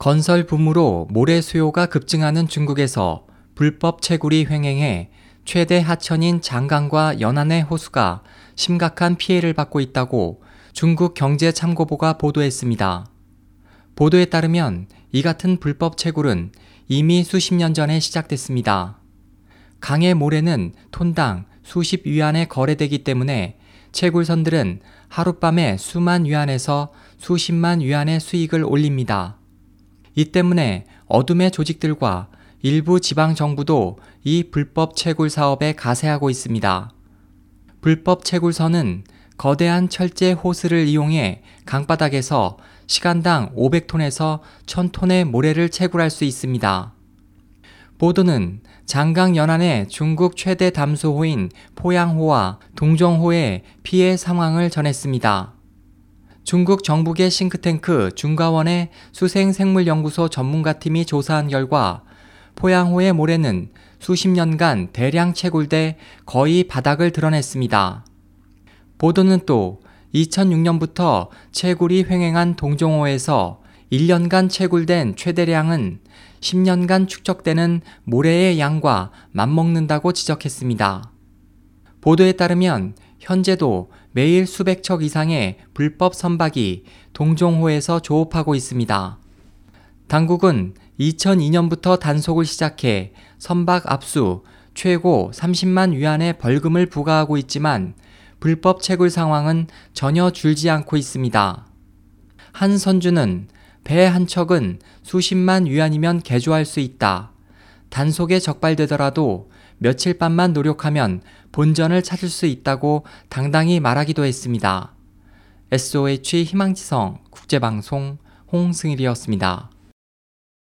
건설 붐으로 모래 수요가 급증하는 중국에서 불법 채굴이 횡행해 최대 하천인 장강과 연안의 호수가 심각한 피해를 받고 있다고 중국 경제참고보가 보도했습니다. 보도에 따르면 이 같은 불법 채굴은 이미 수십 년 전에 시작됐습니다. 강의 모래는 톤당 수십 위안에 거래되기 때문에 채굴선들은 하룻밤에 수만 위안에서 수십만 위안의 수익을 올립니다. 이 때문에 어둠의 조직들과 일부 지방 정부도 이 불법 채굴 사업에 가세하고 있습니다. 불법 채굴선은 거대한 철제 호스를 이용해 강바닥에서 시간당 500톤에서 1000톤의 모래를 채굴할 수 있습니다. 보도는 장강 연안의 중국 최대 담수호인 포양호와 동정호의 피해 상황을 전했습니다. 중국 정부계 싱크탱크 중가원의 수생생물연구소 전문가팀이 조사한 결과 포양호의 모래는 수십 년간 대량 채굴돼 거의 바닥을 드러냈습니다. 보도는 또 2006년부터 채굴이 횡행한 동종호에서 1년간 채굴된 최대량은 10년간 축적되는 모래의 양과 맞먹는다고 지적했습니다. 보도에 따르면 현재도 매일 수백 척 이상의 불법 선박이 동종호에서 조업하고 있습니다. 당국은 2002년부터 단속을 시작해 선박 압수 최고 30만 위안의 벌금을 부과하고 있지만 불법 채굴 상황은 전혀 줄지 않고 있습니다. 한 선주는 배 한 척은 수십만 위안이면 개조할 수 있다. 단속에 적발되더라도 며칠 밤만 노력하면 본전을 찾을 수 있다고 당당히 말하기도 했습니다. SOH 희망지성 국제방송 홍승일이었습니다.